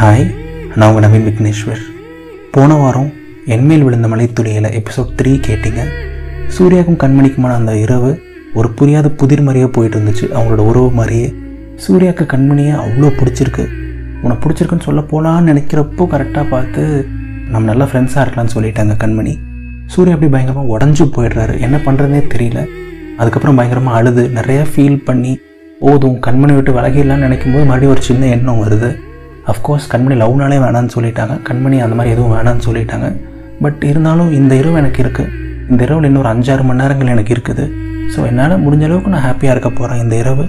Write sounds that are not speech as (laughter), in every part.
Hi நான் உங்கள் நவீன் விக்னேஸ்வர். போன வாரம் என்மேல் விழுந்த மலைத்துளியில் எபிசோட் த்ரீ கேட்டிங்க. சூர்யாவுக்கும் கண்மணிக்குமான அந்த இரவு ஒரு புரியாத புதிர் மாதிரியே போயிட்டு இருந்துச்சு. அவங்களோட உறவு மாதிரியே. சூர்யாவுக்கு கண்மணியை அவ்வளோ பிடிச்சிருக்கு. உனக்கு பிடிச்சிருக்குன்னு சொல்ல போகலான்னு நினைக்கிறப்போ கரெக்டாக பார்த்து நம்ம நல்லா ஃப்ரெண்ட்ஸாக இருக்கலாம்னு சொல்லிட்டாங்க கண்மணி. சூர்யா அப்படி பயங்கரமாக உடஞ்சி போயிடுறாரு. என்ன பண்ணுறதுனே தெரியல. அதுக்கப்புறம் பயங்கரமாக அழுது. நிறையா ஃபீல் பண்ணி போதும் கண்மணி விட்டு விலகிடலான்னு நினைக்கும் போது மறுபடியும் ஒரு சின்ன எண்ணம் வருது. அஃப்கோர்ஸ் கண்மணி லவ்னாலே வேணான்னு சொல்லிட்டாங்க. கண்மணி அந்த மாதிரி எதுவும் வேணான்னு சொல்லிட்டாங்க. பட் இருந்தாலும் இந்த இரவு எனக்கு இருக்குது இந்த இரவில் இன்னொரு அஞ்சாறு மணி நேரங்கள் எனக்கு இருக்குது. ஸோ என்னால் முடிஞ்ச அளவுக்கு நான் ஹாப்பியாக இருக்க போகிறேன் இந்த இரவு.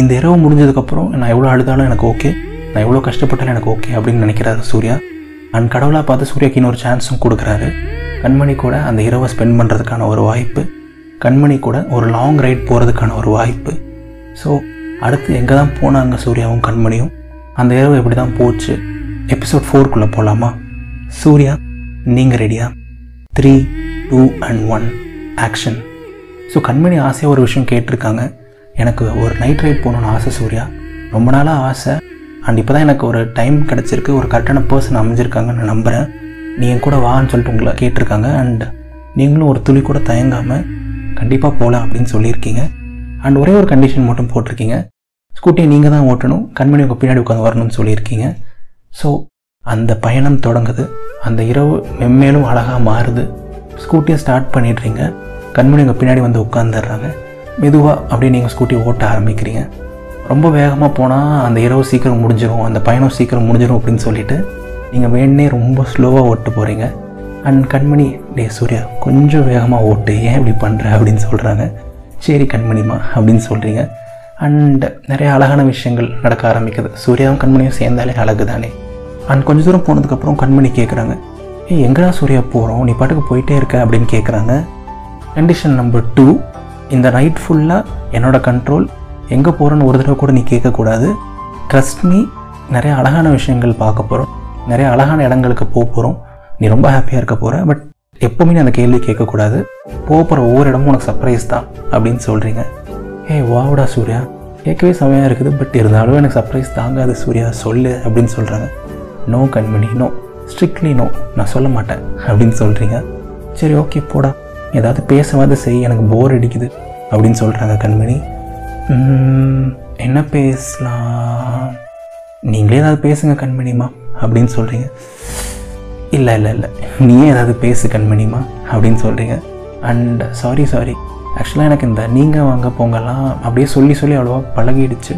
இந்த இரவு முடிஞ்சதுக்கப்புறம் நான் எவ்வளோ அழுதாலும் எனக்கு ஓகே நான் எவ்வளோ கஷ்டப்பட்டாலும் எனக்கு ஓகே அப்படின்னு நினைக்கிறாரு சூர்யா. அண்ட் கடவுளாக பார்த்து சூர்யாக்கு இன்னொரு சான்ஸும் கொடுக்குறாரு. கண்மணி கூட அந்த இரவை ஸ்பெண்ட் பண்ணுறதுக்கான ஒரு வாய்ப்பு. கண்மணி கூட ஒரு லாங் ரைட் போகிறதுக்கான ஒரு வாய்ப்பு. ஸோ அடுத்து எங்கே தான் போனாங்க சூர்யாவும் கண்மணியும்? அந்த இரவு எப்படி தான் போச்சு எபிசோட் ஃபோர்க்குள்ளே போகலாமா சூர்யா நீங்கள் ரெடியா three two and one action so கண்மணி ஆசையாக ஒரு விஷயம் கேட்டிருக்காங்க. எனக்கு ஒரு நைட் ரைட் போகணுன்னு ஆசை சூர்யா. ரொம்ப நாளாக ஆசை. அண்ட் இப்போ தான் எனக்கு ஒரு டைம் கிடச்சிருக்கு. ஒரு கரெக்டான பர்சன் அமைஞ்சிருக்காங்கன்னு நான் நம்புகிறேன் நீ என் கூட வான்னு சொல்லிட்டு உங்களை கேட்டிருக்காங்க. அண்ட் நீங்களும் ஒரு துளி கூட தயங்காமல் கண்டிப்பாக போகலாம் அப்படின்னு சொல்லியிருக்கீங்க. அண்ட் ஒரே ஒரு கண்டிஷன் மட்டும் போட்டிருக்கீங்க. ஸ்கூட்டியை நீங்கள் தான் ஓட்டணும். கண்மணி உங்கள் பின்னாடி உட்காந்து வரணும்னு சொல்லியிருக்கீங்க. ஸோ அந்த பயணம் தொடங்குது. அந்த இரவு மென்மேலும் அழகாக மாறுது. ஸ்கூட்டியை ஸ்டார்ட் பண்ணிடுறீங்க. கண்மணி உங்கள் பின்னாடி வந்து உட்காந்துடுறாங்க மெதுவாக அப்படியே நீங்கள் ஸ்கூட்டி ஓட்ட ஆரம்பிக்கிறீங்க. ரொம்ப வேகமாக போனால் அந்த இரவு சீக்கிரம் முடிஞ்சிடும் அந்த பயணம் சீக்கிரம் முடிஞ்சிடும் அப்படின்னு சொல்லிட்டு நீங்கள் வேணே ரொம்ப ஸ்லோவாக ஓட்டு போகிறீங்க அண்ட் கண்மணி டே சூர்யா கொஞ்சம் வேகமாக ஓட்டு. ஏன் இப்படி பண்ணுற அப்படின்னு சொல்கிறாங்க சரி கண்மணிமா அப்படின்னு சொல்கிறீங்க அண்ட் நிறைய அழகான விஷயங்கள் நடக்க ஆரம்பிக்குது. சூர்யாவும் கண்மணியும் சேர்ந்தாலே அழகு தானே அண்ட் கொஞ்சம் தூரம் போனதுக்கப்புறம் கண்மணி கேட்குறாங்க ஏய் எங்கடா சூர்யா போகிறோம் நீ பாட்டுக்கு போயிட்டே இருக்க அப்படின்னு கேட்குறாங்க கண்டிஷன் நம்பர் டூ இந்த நைட் ஃபுல்லாக என்னோடய கண்ட்ரோல் எங்கே போகிறோன்னு ஒரு தடவை கூட நீ கேட்கக்கூடாது ட்ரஸ்ட் மீ நிறைய அழகான விஷயங்கள் பார்க்க போகிறோம் நிறைய அழகான இடங்களுக்கு போக போகிறோம் நீ ரொம்ப ஹாப்பியாக இருக்க போகிற பட் எப்போவுமே நீ அந்த கேள்வி கேட்கக்கூடாது போக போகிற ஒவ்வொரு இடமும் உனக்கு சர்ப்ரைஸ் தான் அப்படின்னு சொல்கிறீங்க ஏய் வாவுடா சூர்யா. கேட்கவே செமையாக இருக்குது. பட் இருந்தாலும் எனக்கு சர்ப்ரைஸ் தாங்காது சூர்யா. சொல்லு அப்படின்னு சொல்கிறாங்க நோ கண்மணி நோ ஸ்ட்ரிக்ட்லி நோ நான் சொல்ல மாட்டேன் அப்படின்னு சொல்கிறீங்க சரி ஓகே போடா. ஏதாவது பேசவாது செய். எனக்கு போர் அடிக்குது அப்படின்னு சொல்கிறாங்க கண்மணி. என்ன பேசலாம்? நீங்களே ஏதாவது பேசுங்க கண்மணிமா அப்படின்னு சொல்கிறீங்க இல்லை இல்லை இல்லை. நீயே ஏதாவது பேசு கண்மணிமா அப்படின்னு சொல்கிறீங்க அண்ட் சாரி சாரி ஆக்சுவலாக எனக்கு இந்த நீங்கள் வாங்க போங்கலாம் அப்படியே சொல்லி சொல்லி அவ்வளோவா பழகிடுச்சு.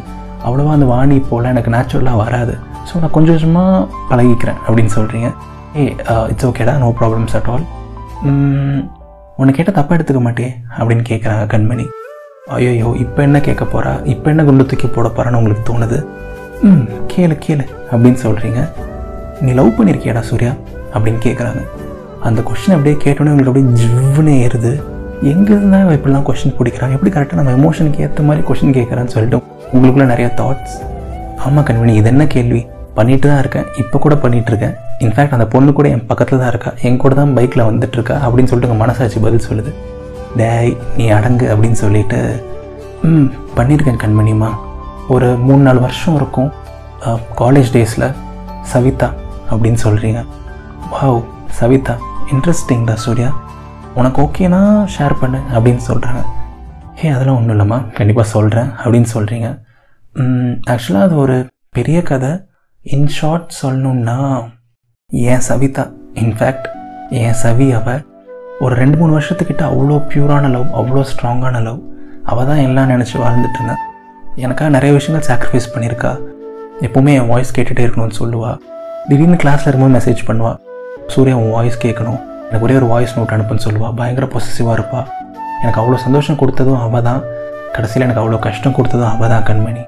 அவ்வளோவா அந்த வாணி போல் எனக்கு நேச்சுரலாக வராது. ஸோ நான் கொஞ்சம் கொஞ்சமாக பழகிக்கிறேன் அப்படின்னு சொல்கிறீங்க ஏ இட்ஸ் ஓகேடா நோ ப்ராப்ளம்ஸ் அட் ஆல் உன்னை கேட்டால் தப்பாக எடுத்துக்க மாட்டே அப்படின்னு கேட்குறாங்க கண்மணி. ஐயோயோ இப்போ என்ன கேட்க போகிறா இப்போ என்ன குண்டு தூக்கி போட போகிறான்னு உங்களுக்கு தோணுது? ம் கேளு கேளு அப்படின்னு சொல்கிறீங்க நீ லவ் பண்ணியிருக்கியாடா சூர்யா? அப்படின்னு கேட்குறாங்க அந்த கொஷின் அப்படியே கேட்டோன்னே உங்களுக்கு அப்படியே ஜிவ்னு ஏறுது. எங்கே இருந்தால் இப்படிலாம் கொஷின் பிடிக்கிறான்? எப்படி கரெக்டாக நம்ம எமோஷனுக்கு ஏற்ற மாதிரி கொஷின் கேட்குறான்னு சொல்லிட்டு உங்களுக்குள்ள நிறைய தாட்ஸ் ஆமாம் கண்மணி இது என்ன கேள்வி? பண்ணிட்டு தான் இருக்கேன் இப்போ கூட பண்ணிட்டு இருக்கேன். இன்ஃபேக்ட் அந்த பொண்ணு கூட என் பக்கத்தில் தான் இருக்கா. என் கூட தான் பைக்கில் வந்துட்டுருக்கா அப்படின்னு சொல்லிட்டு உங்கள் மனசாட்சி பதில் சொல்லுது. டேய் நீ அடங்கு அப்படின்னு சொல்லிட்டு. ம் பண்ணியிருக்கேன் கண்மணிமா ஒரு மூணு நாலு வருஷம் இருக்கும். காலேஜ் டேஸில் சவிதா அப்படின்னு சொல்கிறீங்க வாவ் சவிதா. இன்ட்ரெஸ்டிங்டா சூர்யா. உனக்கு ஓகேனா ஷேர் பண்ணு அப்படின்னு சொல்கிறாங்க ஏ அதெல்லாம் ஒன்றும் இல்லைம்மா. கண்டிப்பாக சொல்கிறேன் அப்படின்னு சொல்கிறீங்க ஆக்சுவலாக அது ஒரு பெரிய கதை. இன் ஷார்ட் சொல்லணுன்னா என் சவிதா இன்ஃபேக்ட் என் சவி அவள் ஒரு ரெண்டு மூணு வருஷத்துக்கிட்ட அவ்வளோ பியூரான லவ் அவ்வளோ ஸ்ட்ராங்கான லவ் அவள் தான் எல்லாம் நினச்சி வாழ்ந்துட்டு இருந்தேன் எனக்காக நிறைய விஷயங்கள் சாக்ரிஃபைஸ் பண்ணியிருக்கா. எப்போவுமே என் வாய்ஸ் கேட்டுகிட்டே இருக்கணும்னு சொல்லுவாள் திடீர்னு கிளாஸில் இருக்கும்போது மெசேஜ் பண்ணுவாள் சூர்யா உன் வாய்ஸ் கேட்கணும். எனக்கு ஒரே ஒரு வாய்ஸ் நோட் அனுப்புன்னு சொல்லுவாள் பயங்கர பொசசிவாக இருப்பாள் எனக்கு அவ்வளோ சந்தோஷம் கொடுத்ததும் அவள் தான் கடைசியில் எனக்கு அவ்வளோ கஷ்டம் கொடுத்ததும் அவள் தான் கண்மணி.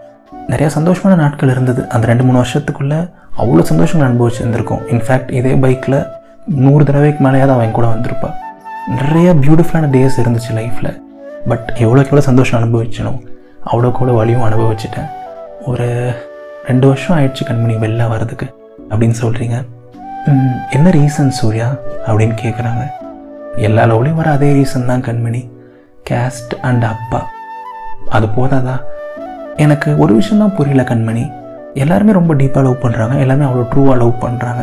நிறையா சந்தோஷமான நாட்கள் இருந்தது. அந்த ரெண்டு மூணு வருஷத்துக்குள்ளே அவ்வளோ சந்தோஷங்கள் அனுபவிச்சிருந்திருக்கோம். இன்ஃபேக்ட் இதே பைக்கில் நூறு தடவைக்கு மேலேயாவது அவன் கூட வந்திருப்பாள் நிறைய பியூட்டிஃபுல்லான டேஸ் இருந்துச்சு லைஃப்பில் பட் எவ்வளோக்கு எவ்வளோ சந்தோஷம் அனுபவிச்சனும் அவ்வளோக்கு அவ்வளோ வழியும் அனுபவிச்சிட்டேன். ஒரு ரெண்டு வருஷம் ஆயிடுச்சு கண்மணி வெளில வர்றதுக்கு. அப்படின்னு சொல்கிறீங்க என்ன ரீசன் சூர்யா? அப்படின்னு கேட்குறாங்க எல்லா லவ்லையும் வர அதே ரீசன் தான் கண்மணி. கேஸ்ட் அண்ட் அப்பா. அது போதாதா? எனக்கு ஒரு விஷயம் தான் புரியல கண்மணி. எல்லாருமே ரொம்ப டீப்பாக லவ் பண்ணுறாங்க எல்லாமே அவ்வளோ ட்ரூவாக லவ் பண்ணுறாங்க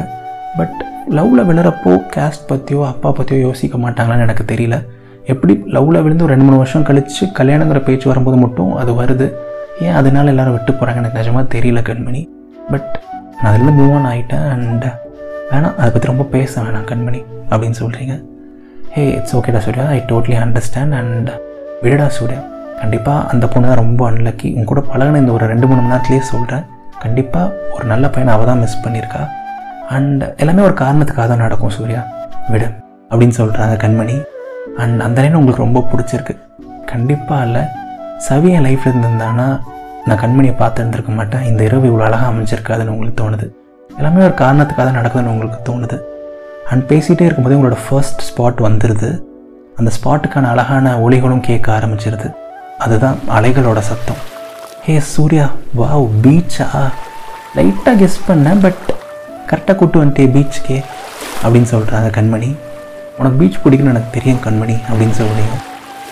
பட் லவ்வில் விழுறப்போ கேஸ்ட் பற்றியோ அப்பா பற்றியோ யோசிக்க மாட்டாங்களான்னு எனக்கு தெரியல. எப்படி லவ்வில் விழுந்து ஒரு ரெண்டு மூணு வருஷம் கழித்து கல்யாணங்கிற பேச்சு வரும்போது மட்டும் அது வருது? ஏன் அதனால எல்லாரும் விட்டு போகிறாங்க எனக்கு நிஜமாக தெரியல கண்மணி. பட் நான் அதில் மூவ் ஆன் ஆகிட்டேன் அண்ட் வேணாம் அதை பற்றி ரொம்ப பேச வேணாம் கண்மணி அப்படின்னு சொல்கிறீங்க ஹே இட்ஸ் ஓகேடா Surya I totally understand and விடடா Surya கண்டிப்பாக அந்த பொண்ணு தான் ரொம்ப அன்லக்கி உன் கூட பழகின இந்த ஒரு ரெண்டு மூணு மணி நேரத்துலேயே சொல்கிறேன் கண்டிப்பாக ஒரு நல்ல பையனை அவள் தான் மிஸ் பண்ணியிருக்கா அண்ட் எல்லாமே ஒரு காரணத்துக்காக தான் நடக்கும் சூர்யா. விடு அப்படின்னு சொல்கிறாங்க கண்மணி. அண்ட் அந்த லைன் உங்களுக்கு ரொம்ப பிடிச்சிருக்கு. கண்டிப்பாக இல்லை. சவி என் லைஃப்பில் இருந்திருந்தானா நான் கண்மணியை பார்த்து இருந்திருக்க மாட்டேன். இந்த இரவு இவ்வளோ அழகாக அமைஞ்சிருக்காதுன்னு உங்களுக்கு தோணுது. எல்லாமே ஒரு காரணத்துக்காக தான் நடக்குதுன்னு உங்களுக்கு தோணுது. அண்ட் பேசிகிட்டே இருக்கும்போதே உங்களோட ஃபர்ஸ்ட் ஸ்பாட் வந்துடுது அந்த ஸ்பாட்டுக்கான அழகான ஒளிகளும் கேட்க ஆரம்பிச்சிருது. அதுதான் அலைகளோட சத்தம். ஹே சூர்யா வாவ் பீச்சா லைட்டாக கெஸ் பண்ணேன் பட் கரெக்டாக கூட்டு வந்துட்டே பீச்சுக்கே அப்படின்னு சொல்கிறாங்க கண்மணி. உனக்கு பீச் பிடிக்குன்னு எனக்கு தெரியும் கண்மணி அப்படின்னு சொல்கிறீங்க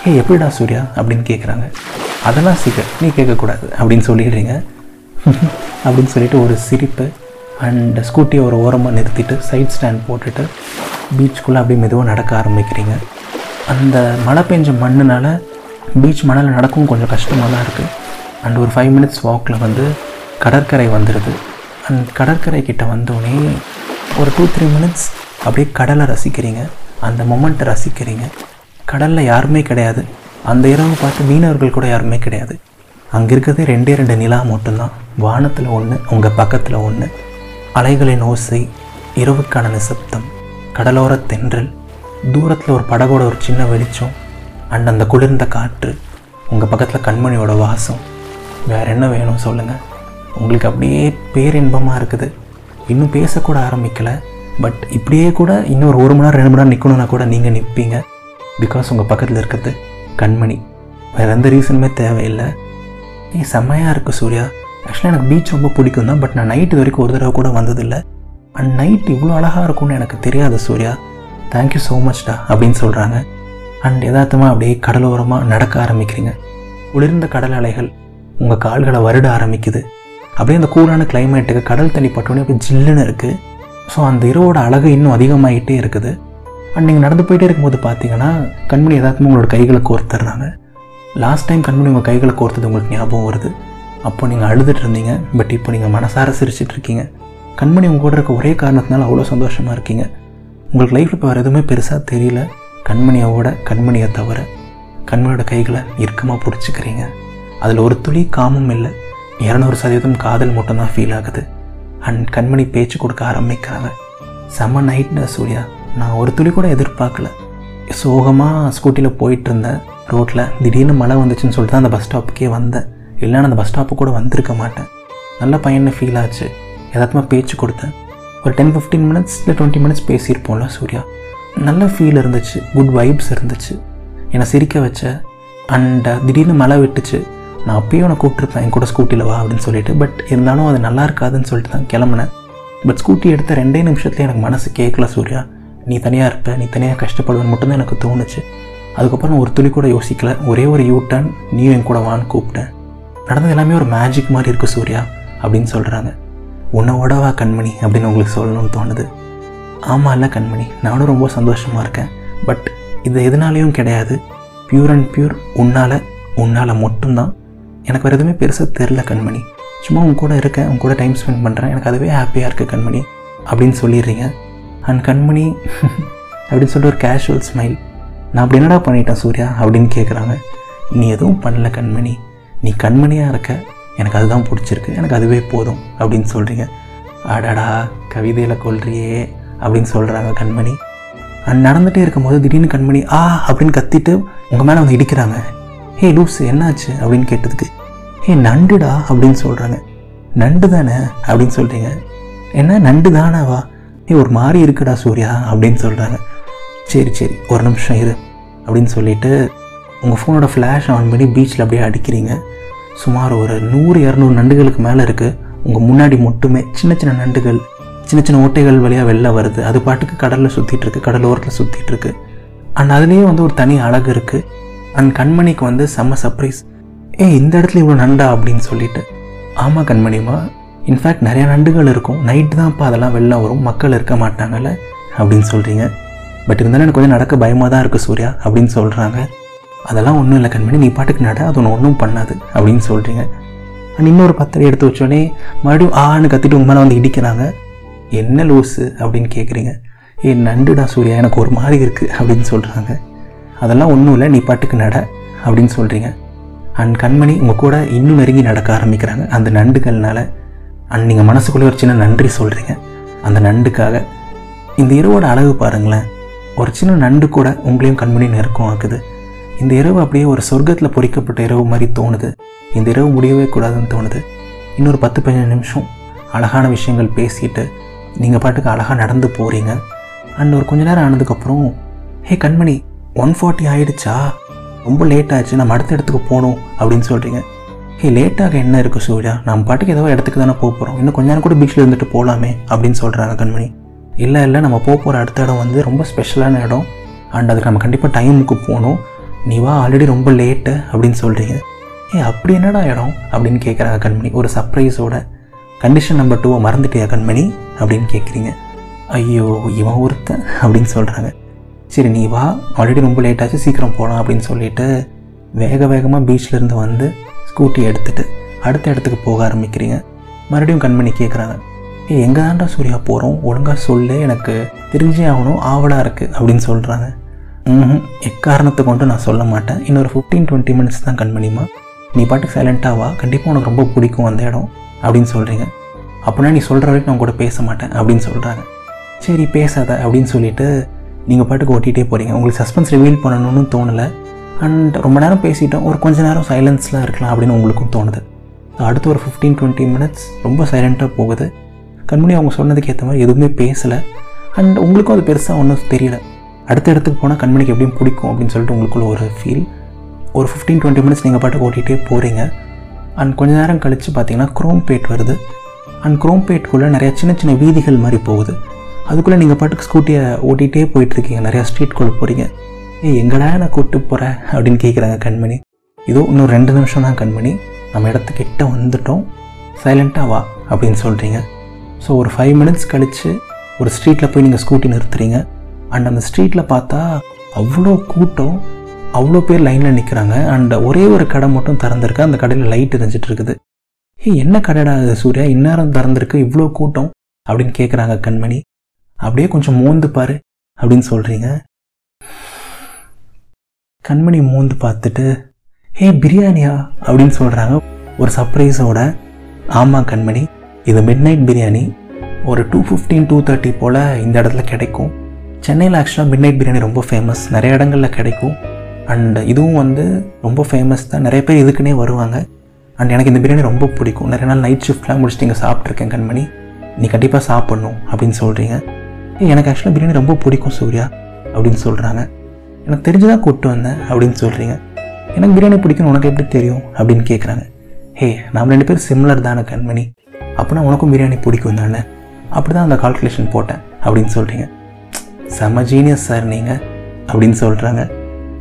ஹே எப்படிடா சூர்யா? அப்படின்னு கேட்குறாங்க அதெல்லாம் சீக்கிரம் நீ கேட்கக்கூடாது அப்படின்னு சொல்லிடுறீங்க. (laughs) அப்படின்னு சொல்லிட்டு ஒரு சிரிப்பு. அண்ட் ஸ்கூட்டியை ஒரு ஓரமாக நிறுத்திட்டு சைட் ஸ்டாண்ட் போட்டுட்டு பீச்சுக்குள்ளே அப்படியே மெதுவாக நடக்க ஆரம்பிக்கிறீங்க. அந்த மழை பெஞ்ச மண்ணுனால பீச் மணல் நடக்கும் கொஞ்சம் கஷ்டமாக தான் இருக்குது அண்ட் ஒரு ஃபைவ் மினிட்ஸ் வாக்கில் வந்து கடற்கரை வந்துடுது அண்ட் கடற்கரை கிட்டே வந்தோடனே ஒரு டூ த்ரீ மினிட்ஸ் அப்படியே கடலை ரசிக்கிறீங்க. அந்த மொமெண்ட்டை ரசிக்கிறீங்க. கடலில் யாருமே கிடையாது. அந்த இரவு பார்த்து மீனவர்கள் கூட யாருமே கிடையாது. அங்கே இருக்கிறதே ரெண்டே ரெண்டு நிலா மட்டும்தான். வானத்தில் ஒன்று உங்கள் பக்கத்தில் ஒன்று அலைகளின் ஓசை இரவுக்கான நிசப்தம் கடலோர தென்றல். தூரத்தில் ஒரு படகோட ஒரு சின்ன வெளிச்சம் அண்ட் அந்த குளிர்ந்த காற்று உங்கள் பக்கத்தில் கண்மணியோட வாசம். வேறு என்ன வேணும் சொல்லுங்கள் உங்களுக்கு அப்படியே பேரின்பமாக இருக்குது. இன்னும் பேசக்கூட ஆரம்பிக்கலை பட் இப்படியே கூட இன்னும் ஒரு ஒரு மணி நேரம் ரெண்டு மணி நேரம் நிற்கணும்னா கூட நீங்கள் நிற்பீங்க பிகாஸ் உங்கள் பக்கத்தில் இருக்கிறது கண்மணி. வேறு எந்த ரீசனுமே தேவையில்லை. ஏ செம்மையாக இருக்குது சூர்யா. ஆக்சுவலாக எனக்கு பீச் ரொம்ப பிடிக்கும் தான் பட் நான் நைட்டு வரைக்கும் ஒரு தடவை கூட வந்ததில்லை. அண்ட் நைட் இவ்வளோ அழகாக இருக்கும்னு எனக்கு தெரியாது சூர்யா. தேங்க்யூ ஸோ மச்டா அப்படின்னு சொல்கிறாங்க அண்ட் எதார்த்தமாக அப்படியே கடலோரமாக நடக்க ஆரம்பிக்கிறீங்க. குளிர்ந்த கடல் அலைகள் உங்கள் கால்களை வருட ஆரம்பிக்குது. அப்படியே அந்த கூலான கிளைமேட்டுக்கு கடல் தண்ணி பட்டோன்னே அப்படியே ஜில்லுன்னு இருக்குது ஸோ அந்த இரவோட அழகு இன்னும் அதிகமாகிட்டே இருக்குது. அண்ட் நீங்கள் நடந்து போயிட்டே இருக்கும்போது பார்த்தீங்கன்னா கண்மணி எதார்த்தமாக உங்களோட கைகளை கோர்த்துடுறாங்க லாஸ்ட் டைம் கண்மணி உங்கள் கைகளை கோர்த்தது உங்களுக்கு ஞாபகம் வருது. அப்போ நீங்கள் அழுதுட்டு இருந்தீங்க பட் இப்போ நீங்கள் மனசார சிரிச்சிட்டு இருக்கீங்க. கண்மணி உங்கள் கூட இருக்க ஒரே காரணத்தினால அவ்வளோ சந்தோஷமாக இருக்கீங்க. உங்களுக்கு லைஃப்பில் இப்போ வேறு எதுவுமே பெருசாக தெரியல. கண்மணியோட கண்மணியை தவிர கண்மணியோட கைகளை இறுக்கமாக பிடிச்சிக்கிறீங்க. அதில் ஒரு துளி காமும் இல்லை. இரநூறு சதவீதம் காதல் மட்டும்தான் ஃபீல் ஆகுது. அண்ட் கண்மணி பேச்சு கொடுக்க ஆரம்பிக்கிறாங்க செம நைட்னா சூர்யா. நான் ஒரு துளி கூட எதிர்பார்க்கல. சோகமாக ஸ்கூட்டியில் போயிட்டு இருந்தேன். ரோட்டில் திடீர்னு மழை வந்துச்சுன்னு சொல்லிட்டு தான் அந்த பஸ் ஸ்டாப்புக்கே வந்தேன். இல்லைன்னா அந்த பஸ் ஸ்டாப்பு கூட வந்திருக்க மாட்டேன். நல்ல பையன்னு ஃபீல் ஆச்சு. எதாத்தமாக பேச்சு கொடுத்தேன். ஒரு டென் ஃபிஃப்டீன் மினிட்ஸ் இல்லை டுவெண்ட்டி மினிட்ஸ் பேசியிருப்போம்ல சூர்யா. நல்ல ஃபீல் இருந்துச்சு. குட் வைப்ஸ் இருந்துச்சு. என்னை சிரிக்க வச்ச அண்ட் திடீர்னு மழை விட்டுச்சு. நான் அப்பயும் உன்னை கூப்பிட்டுருப்பேன். என் கூட ஸ்கூட்டியில் வா அப்படின்னு சொல்லிட்டு. பட் இருந்தாலும் அது நல்லா இருக்காதுன்னு சொல்லிட்டு தான் கிளம்புனேன். பட் ஸ்கூட்டி எடுத்த ரெண்டே நிமிஷத்துல எனக்கு மனசு கேட்கல சூர்யா. நீ தனியாக இருப்ப நீ தனியாக கஷ்டப்படுவேன்னு மட்டும்தான் எனக்கு தோணுச்சு. அதுக்கப்புறம் ஒரு துளி கூட யோசிக்கல. ஒரே ஒரு யூ டர்ன் நீயும் என் கூட வான்னு கூப்பிட்டேன். நடந்தது எல்லாமே ஒரு மேஜிக் மாதிரி இருக்குது சூர்யா அப்படின்னு சொல்கிறாங்க உன்னை ஓடவா கண்மணி அப்படின்னு உங்களுக்கு சொல்லணும்னு தோணுது. ஆமாம் இல்லை கண்மணி நானும் ரொம்ப சந்தோஷமாக இருக்கேன். பட் இது எதனாலையும் கிடையாது. பியூர் அண்ட் பியூர் உன்னால் உன்னால் மட்டும்தான். எனக்கு வேறு எதுவுமே பெருசாக தெரில கண்மணி. சும்மா உங்க கூட இருக்கேன் உங்க கூட டைம் ஸ்பெண்ட் பண்ணுறேன் எனக்கு அதுவே ஹாப்பியாக இருக்குது கண்மணி அப்படின்னு சொல்லிடுறீங்க. அண்ட் கண்மணி (laughs) அப்படின்னு சொல்லிட்டு ஒரு கேஷுவல் ஸ்மைல் நான் அப்படி என்னடா பண்ணிட்டேன் சூர்யா அப்படின்னு கேட்குறாங்க நீ எதுவும் பண்ணல கண்மணி. நீ கண்மணியாக இருக்க. எனக்கு அதுதான் பிடிச்சிருக்கு. எனக்கு அதுவே போதும் அப்படின்னு சொல்கிறீங்க அடடா கவிதையில் கொள்றியே அப்படின்னு சொல்கிறாங்க கண்மணி. அண்ட் நடந்துகிட்டே இருக்கும்போது திடீர்னு கண்மணி ஆ அப்படின்னு கத்திட்டு உங்கள் மேலே வந்து இடிக்கிறாங்க. ஹே லூஸ் என்னாச்சு? அப்படின்னு கேட்டதுக்கு ஹே நண்டுடா அப்படின்னு சொல்கிறாங்க நண்டு தானே? அப்படின்னு சொல்கிறீங்க என்ன நண்டு தானாவா? ஏ ஒரு மாதிரி இருக்குடா சூர்யா அப்படின்னு சொல்கிறாங்க சரி சரி ஒரு நிமிஷம் இரு அப்படின்னு சொல்லிட்டு உங்கள் ஃபோனோட ஃப்ளாஷ் ஆன் பண்ணி பீச்சில் அப்படியே அடிக்கிறீங்க. சுமார் ஒரு நூறு இரநூறு நண்டுகளுக்கு மேலே இருக்குது உங்கள் முன்னாடி மட்டுமே சின்ன சின்ன நண்டுகள் சின்ன சின்ன ஓட்டைகள் வழியாக வெளில வருது. அது பாட்டுக்கு கடலில் சுற்றிட்டுருக்கு கடலோரத்தில் சுற்றிட்டுருக்கு அண்ட் அதுலேயே வந்து ஒரு தனி அழகு இருக்குது அண்ட் கண்மணிக்கு வந்து செம்ம சர்ப்ரைஸ் ஏ இந்த இடத்துல இவ்வளோ நண்டா அப்படின்னு சொல்லிட்டு. ஆமாம் கண்மணிமா இன்ஃபேக்ட் நிறையா நண்டுகள் இருக்கும். நைட்டு தான்ப்பா அதெல்லாம் வெளில வரும். மக்கள் இருக்க மாட்டாங்கல்ல? அப்படின்னு சொல்கிறீங்க பட் இருந்தாலும் எனக்கு கொஞ்சம் நடக்க பயமாக தான் இருக்குது சூர்யா அப்படின்னு சொல்கிறாங்க அதெல்லாம் ஒன்றும் இல்லை கண்மணி நீ பாட்டுக்கு நட அது ஒன்று ஒன்றும் பண்ணாது அப்படின்னு சொல்கிறீங்க அண்ட் இன்னொரு பத்திரை எடுத்து வச்சோடனே மறுபடியும் ஆன்னு கத்திட்டு உங்க மேலே வந்து இடிக்கிறாங்க. என்ன லூஸு அப்படின்னு கேட்குறீங்க ஏ நண்டுடா சூர்யா எனக்கு ஒரு மாதிரி இருக்குது அப்படின்னு சொல்கிறாங்க அதெல்லாம் ஒன்றும் இல்லை நீ பாட்டுக்கு நட அப்படின்னு சொல்கிறீங்க அண்ட் கண்மணி உங்கள் கூட இன்னும் நெருங்கி நடக்க ஆரம்பிக்கிறாங்க. அந்த நண்டுகள்னால அண்ட் நீங்கள் மனசுக்குள்ளே ஒரு சின்ன நன்றி சொல்கிறீங்க அந்த நண்டுக்காக. இந்த இரவோட அழகு பாருங்களேன். ஒரு சின்ன நண்டு கூட உங்களையும் கண்மணி நெருக்கம் ஆக்குது இந்த இரவு அப்படியே ஒரு சொர்க்கத்தில் பொறிக்கப்பட்ட இரவு மாதிரி தோணுது. இந்த இரவு முடியவே கூடாதுன்னு தோணுது. இன்னொரு பத்து பதினஞ்சு நிமிஷம் அழகான விஷயங்கள் பேசிட்டு நீங்கள் பாட்டுக்கு அழகாக நடந்து போகிறீங்க அண்ட் ஒரு கொஞ்ச நேரம் ஆனதுக்கப்புறம் ஹே கண்மணி ஒன் ஃபார்ட்டி ஆகிடுச்சா ரொம்ப லேட் ஆச்சு நம்ம அடுத்த இடத்துக்கு போகணும் அப்படின்னு சொல்கிறீங்க ஹே லேட்டாக என்ன இருக்குது சூர்யா? நம்ம பாட்டுக்கு ஏதோ இடத்துக்கு தானே போக போகிறோம் இன்னும் கொஞ்ச நேரம் கூட பீச்சில் இருந்துட்டு போகலாமே அப்படின்னு சொல்கிறாங்க கண்மணி. இல்லை இல்லை நம்ம போக போகிற அடுத்த இடம் வந்து ரொம்ப ஸ்பெஷலான இடம். அண்ட் அதுக்கு நம்ம கண்டிப்பாக டைமுக்கு போகணும். நீ வா ஆல்ரெடி ரொம்ப லேட்டு அப்படின்னு சொல்கிறீங்க ஏ அப்படி என்னடா இடம்? அப்படின்னு கேட்குறாங்க கண்மணி. ஒரு சர்ப்ரைஸோட கண்டிஷன் நம்பர் டூவை மறந்துட்டியா கண்மணி? அப்படின்னு கேட்குறீங்க ஐயோ இவன் ஒருத்தன் அப்படின்னு சொல்கிறாங்க சரி நீ வா ஆல்ரெடி ரொம்ப லேட் ஆச்சு சீக்கிரம் போகலாம் அப்படின்னு சொல்லிட்டு வேக வேகமாக பீச்லேருந்து வந்து ஸ்கூட்டி எடுத்துகிட்டு அடுத்த இடத்துக்கு போக ஆரம்பிக்கிறீங்க. மறுபடியும் கண்மணி கேட்குறாங்க ஏ எங்கே தாண்டா சூர்யா போகிறோம் ஒழுங்காக சொல்லு எனக்கு தெரிஞ்சே ஆகணும் ஆவலாக இருக்குது அப்படின்னு சொல்கிறாங்க எக்காரணத்தை கொண்டு நான் சொல்ல மாட்டேன். இன்னொரு ஃபிஃப்டீன் டுவெண்ட்டி மினிட்ஸ் தான் கண்மணிமா நீ பாட்டுக்கு சைலண்ட்டாக வா. கண்டிப்பாக உனக்கு ரொம்ப பிடிக்கும் அந்த இடம் அப்படின்னு சொல்கிறீங்க அப்படின்னா நீ சொல்கிற வரைக்கும் நான் கூட பேச மாட்டேன் அப்படின்னு சொல்கிறாங்க சரி பேசாத அப்படின்னு சொல்லிட்டு நீங்கள் பாட்டுக்கு ஓட்டிகிட்டே போகிறீங்க உங்களுக்கு சஸ்பென்ஸ் ரிவீல் பண்ணணும்னு தோணலை. அண்ட் ரொம்ப நேரம் பேசிட்டோம். ஒரு கொஞ்ச நேரம் சைலன்ஸ்லாம் இருக்கலாம் அப்படின்னு உங்களுக்கும் தோணுது. அடுத்து ஒரு ஃபிஃப்டீன் டுவெண்ட்டி மினிட்ஸ் ரொம்ப சைலண்ட்டாக போகுது. கண்மணி அவங்க சொன்னதுக்கு ஏற்ற மாதிரி எதுவுமே பேசலை. அண்ட் உங்களுக்கும் அது பெருசாக ஒன்றும் தெரியல. அடுத்த இடத்துக்கு போனால் கண்மணிக்கு எப்படியும் பிடிக்கும் அப்படின்னு சொல்லிட்டு உங்களுக்குள்ள ஒரு ஃபீல் ஒரு ஃபிஃப்டீன் டுவெண்ட்டி மினிட்ஸ் நீங்கள் பாட்டுக்கு ஓட்டிகிட்டே போகிறீங்க அண்ட் கொஞ்ச நேரம் கழித்து பார்த்தீங்கன்னா குரோம் பேட் வருது. அண்ட் குரோம் பேட்டுக்குள்ளே நிறையா சின்ன சின்ன வீதிகள் மாதிரி போகுது. அதுக்குள்ளே நீங்கள் பாட்டுக்கு ஸ்கூட்டியை ஓட்டிகிட்டே போயிட்டுருக்கீங்க. நிறையா ஸ்ட்ரீட்குள்ளே போகிறீங்க ஏய் எங்கடா நான் கூப்பிட்டு போகிறேன் அப்படின்னு கேட்குறாங்க கண்மணி. இதோ இன்னும் ரெண்டு நிமிஷம் தான் கண்மணி. நம்ம இடத்துக்கிட்ட வந்துட்டோம். சைலண்ட்டாக வா அப்படின்னு சொல்கிறீங்க ஸோ ஒரு ஃபைவ் மினிட்ஸ் கழித்து ஒரு ஸ்ட்ரீட்டில் போய் நீங்கள் ஸ்கூட்டி நிறுத்துறீங்க. அண்ட் அந்த ஸ்ட்ரீட்டில் பார்த்தா அவ்வளோ கூட்டம் அவ்வளோ பேர் லைனில் நிற்கிறாங்க அண்ட் ஒரே ஒரு கடை மட்டும் திறந்திருக்கு. அந்த கடையில் லைட் எரிஞ்சிட்டு இருக்குது. ஏ என்ன கடைடா அது சூர்யா? இந்நேரம் திறந்திருக்கு இவ்வளோ கூட்டம். அப்படின்னு கேட்குறாங்க கண்மணி. அப்படியே கொஞ்சம் மோந்து பாரு அப்படின்னு சொல்கிறீங்க கண்மணி மோந்து பார்த்துட்டு ஹே பிரியாணியா? அப்படின்னு சொல்கிறாங்க ஒரு சர்ப்ரைஸோட ஆமாம் கண்மணி இது மிட் நைட் பிரியாணி. ஒரு டூ ஃபிஃப்டீன் டூ தேர்ட்டி போல் இந்த இடத்துல கிடைக்கும். சென்னையில் ஆக்சுவலாக மிட் நைட் பிரியாணி ரொம்ப ஃபேமஸ் நிறைய இடங்களில் கிடைக்கும். அண்ட் இதுவும் வந்து ரொம்ப ஃபேமஸ் தான். நிறைய பேர் இதுக்குன்னே வருவாங்க. அண்ட் எனக்கு இந்த பிரியாணி ரொம்ப பிடிக்கும். நிறைய நாள் நைட் ஷிஃப்ட்லாம் முடிச்சுட்டு இங்கே சாப்பிட்ருக்கேன் கண்மணி. நீ கண்டிப்பாக சாப்பிட்ணும் அப்படின்னு சொல்கிறீங்க எனக்கு ஆக்சுவலாக பிரியாணி ரொம்ப பிடிக்கும் சூர்யா அப்படின்னு சொல்கிறாங்க எனக்கு தெரிஞ்சுதான் கூப்பிட்டு வந்தேன் அப்படின்னு சொல்கிறீங்க எனக்கு பிரியாணி பிடிக்கும் உனக்கு எப்படி தெரியும் அப்படின்னு கேட்குறாங்க ஹே நாம் ரெண்டு பேரும் சிம்லர் தானே கண்மணி. அப்படின்னா உனக்கும் பிரியாணி பிடிக்கும் தானே அப்படி தான் அந்த கால்குலேஷன் போட்டேன் அப்படின்னு சொல்கிறீங்க செம ஜீனியஸ் சார் நீங்கள் அப்படின்னு சொல்கிறாங்க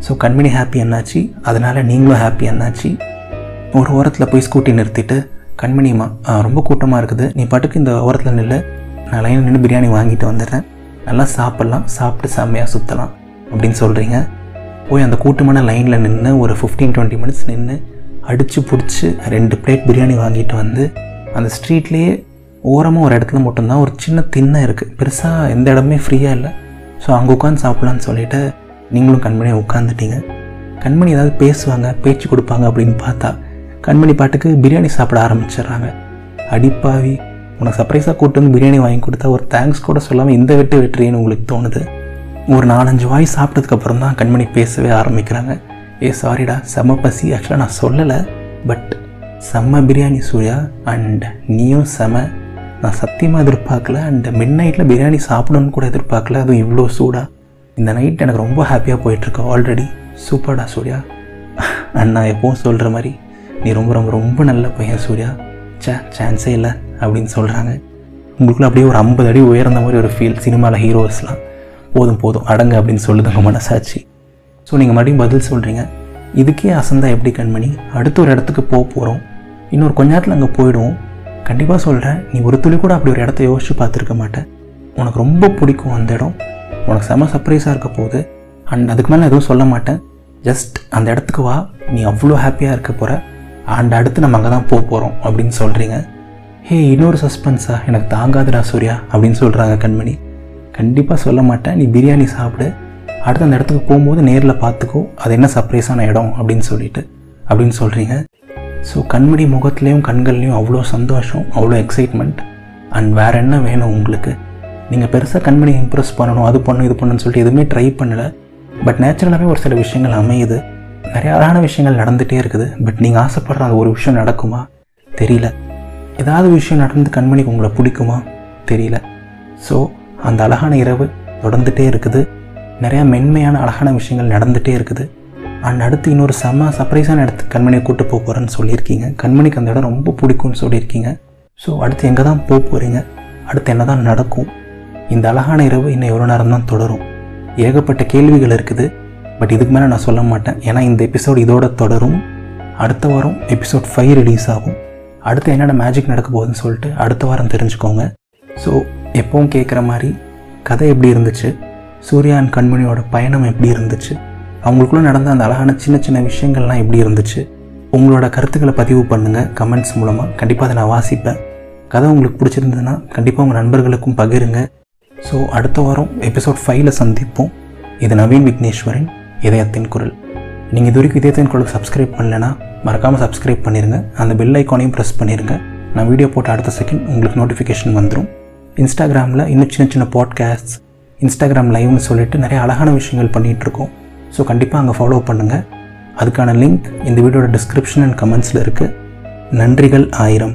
ஸோ கண்மணி ஹாப்பி என்னாச்சு அதனால் நீங்களும் ஹாப்பி என்னாச்சு ஒரு ஓரத்தில் போய் ஸ்கூட்டி நிறுத்திட்டு கண்மணிமா ரொம்ப கூட்டமாக இருக்குது. நீ பாட்டுக்கு இந்த ஓரத்தில் நில்லு. நான் லைனில் நின்று பிரியாணி வாங்கிட்டு வந்துடுறேன். நல்லா சாப்பிட்லாம். சாப்பிட்டு செம்மையாக சுற்றலாம் அப்படின்னு சொல்கிறீங்க போய் அந்த கூட்டமான லைனில் நின்று ஒரு ஃபிஃப்டீன் டுவெண்ட்டி மினிட்ஸ் நின்று அடித்து பிடிச்சி ரெண்டு பிளேட் பிரியாணி வாங்கிட்டு வந்து அந்த ஸ்ட்ரீட்லேயே ஓரமாக ஒரு இடத்துல மட்டும்தான் ஒரு சின்ன திண்ணை இருக்குது பெருசாக எந்த இடமே ஃப்ரீயாக இல்லை. ஸோ அங்கே உட்காந்து சாப்பிட்லான்னு சொல்லிவிட்டு நீங்களும் கண்மணியாக உட்காந்துட்டீங்க கண்மணி ஏதாவது பேசுவாங்க பேச்சு கொடுப்பாங்க அப்படின்னு பார்த்தா கண்மணி பாட்டுக்கு பிரியாணி சாப்பிட ஆரம்பிச்சிடுறாங்க. அடிப்பாவி உனக்கு சர்ப்ரைஸாக கூட்டு வந்து பிரியாணி வாங்கி கொடுத்தா ஒரு தேங்க்ஸ் கூட சொல்லாமல் இந்த வெட்டு வெட்டுறேன்னு உங்களுக்கு தோணுது. ஒரு நாலஞ்சு வாய் சாப்பிட்டதுக்கப்புறம் தான் கண்மணி பேசவே ஆரம்பிக்கிறாங்க. ஏ சாரிடா செம்ம பசி. ஆக்சுவலாக நான் சொல்லலை பட் செம்ம பிரியாணி சூர்யா அண்ட் நீயும் செம நான் சத்தியமாக எதிர்பார்க்கல அண்ட் மிட் நைட்டில் பிரியாணி சாப்பிடணும்னு கூட எதிர்பார்க்கல அதுவும் இவ்வளோ சூடாக இந்த நைட் எனக்கு ரொம்ப ஹாப்பியாக போயிட்டுருக்கு ஆல்ரெடி சூப்பர்டா சூர்யா. அண்ட் நான் எப்பவும் சொல்கிற மாதிரி நீ ரொம்ப ரொம்ப ரொம்ப நல்ல பையன் சூர்யா. சே சான்ஸே இல்லை அப்படின்னு சொல்கிறாங்க உங்களுக்குள்ள அப்படியே ஒரு ஐம்பது அடி உயர்ந்த மாதிரி ஒரு ஃபீல் சினிமாவில் ஹீரோஸ்லாம் போதும் போதும் அடங்க அப்படின்னு சொல்லுது உங்கள் மனசாட்சி. ஸோ நீங்கள் மறுபடியும் பதில் சொல்கிறீங்க இதுக்கே அசந்தா எப்படி கண்மணி? அடுத்த ஒரு இடத்துக்கு போக போகிறோம் இன்னொரு கொஞ்ச நேரத்தில் அங்கே போயிடுவோம். கண்டிப்பாக சொல்கிறேன் நீ ஒரு துளி கூட அப்படி ஒரு இடத்த யோசிச்சு பார்த்துருக்க மாட்டேன். உனக்கு ரொம்ப பிடிக்கும் அந்த இடம். உனக்கு செம சர்ப்ரைஸாக இருக்க போகுது. அண்ட் அதுக்கு மேலே எதுவும் சொல்ல மாட்டேன். ஜஸ்ட் அந்த இடத்துக்கு வா. நீ அவ்வளோ ஹாப்பியாக இருக்க போகிற அண்ட் அடுத்து நம்ம அங்கே தான் போக போகிறோம் அப்படின்னு சொல்கிறீங்க ஹே இன்னொரு சஸ்பென்ஸா எனக்கு தாங்காதுடா சூர்யா அப்படின்னு சொல்கிறாங்க கண்மணி. கண்டிப்பாக சொல்ல மாட்டேன். நீ பிரியாணி சாப்பிடு. அடுத்து அந்த இடத்துக்கு போகும்போது நேரில் பார்த்துக்கோ. அது என்ன சர்ப்ரைஸான இடம் அப்படின்னு சொல்லிட்டு. அப்படின்னு சொல்கிறீங்க ஸோ கண்மணி முகத்துலேயும் கண்கள்லேயும் அவ்வளோ சந்தோஷம் அவ்வளோ எக்ஸைட்மெண்ட் அண்ட் வேறு என்ன வேணும் உங்களுக்கு? நீங்கள் பெருசாக கண்மணி இம்ப்ரெஸ் பண்ணணும் அது பண்ணணும் இது பண்ணணும்னு சொல்லிட்டு எதுவுமே ட்ரை பண்ணலை. பட் நேச்சுரலாகவே ஒரு சில விஷயங்கள் அமையுது. நிறைய அழகான விஷயங்கள் நடந்துகிட்டே இருக்குது. பட் நீங்கள் ஆசைப்படுற அந்த ஒரு விஷயம் நடக்குமா? தெரியல. ஏதாவது விஷயம் நடந்து கண்மணிக்கு உங்களை பிடிக்குமா? தெரியல. ஸோ அந்த அழகான இரவு தொடர்ந்துகிட்டே இருக்குது. நிறையா மென்மையான அழகான விஷயங்கள் நடந்துகிட்டே இருக்குது. அண்ட் அடுத்து இன்னொரு செம்ம சர்ப்ரைஸான இடத்துக்கு கண்மணியை கூட்டு போக போகிறேன்னு சொல்லியிருக்கீங்க. கண்மணிக்கு அந்த இடம் ரொம்ப பிடிக்கும்னு சொல்லியிருக்கீங்க. ஸோ அடுத்து எங்கே தான் போக போகிறீங்க அடுத்து என்ன தான் நடக்கும்? இந்த அழகான இரவு இன்னும் எவ்வளோ நேரம் தான் தொடரும்? ஏகப்பட்ட கேள்விகள் இருக்குது. பட் இதுக்கு மேலே நான் சொல்ல மாட்டேன். ஏன்னா இந்த எபிசோடு இதோட தொடரும். அடுத்த வாரம் எபிசோட் ஃபைவ் ரிலீஸ் ஆகும். அடுத்து என்னென்ன மேஜிக் நடக்க போகுதுன்னு சொல்லிட்டு அடுத்த வாரம் தெரிஞ்சுக்கோங்க. ஸோ எப்பவும் கேட்குற மாதிரி கதை எப்படி இருந்துச்சு? சூர்யா அண்ட் கண்மணியோட பயணம் எப்படி இருந்துச்சு? அவங்களுக்குள்ளே நடந்த அந்த அழகான சின்ன சின்ன விஷயங்கள்லாம் எப்படி இருந்துச்சு? உங்களோட கருத்துக்களை பதிவு பண்ணுங்கள் கமெண்ட்ஸ் மூலமாக கண்டிப்பாக அதை நான் வாசிப்பேன். கதை உங்களுக்கு பிடிச்சிருந்ததுன்னா கண்டிப்பாக உங்கள் நண்பர்களுக்கும் பகிருங்க. ஸோ அடுத்த வாரம் எபிசோட் ஃபைவ்ல சந்திப்போம். இது நவீன் விக்னேஸ்வரின் இதயத்தின் குரல். நீங்கள் இது வரைக்கும் இதயத்தின் குரலுக்கு சப்ஸ்கிரைப் பண்ணலைன்னா மறக்காமல் சப்ஸ்கிரைப் பண்ணிடுங்க அந்த பெல் ஐக்கானையும் ப்ரெஸ் பண்ணிடுங்க நான் வீடியோ போட்ட அடுத்த செகண்ட் உங்களுக்கு நோட்டிஃபிகேஷன் வந்துடும் இன்ஸ்டாகிராமில் இன்னும் சின்ன சின்ன பாட்காஸ்ட் இன்ஸ்டாகிராம் லைவ்னு சொல்லிட்டு நிறைய அழகான விஷயங்கள் பண்ணிகிட்ருக்கோம் ஸோ கண்டிப்பாக அங்கே ஃபாலோ பண்ணுங்கள் அதுக்கான லிங்க் இந்த வீடியோட டிஸ்கிரிப்ஷன் அண்ட் கமெண்ட்ஸில் இருக்குது நன்றிகள் ஆயிரம்.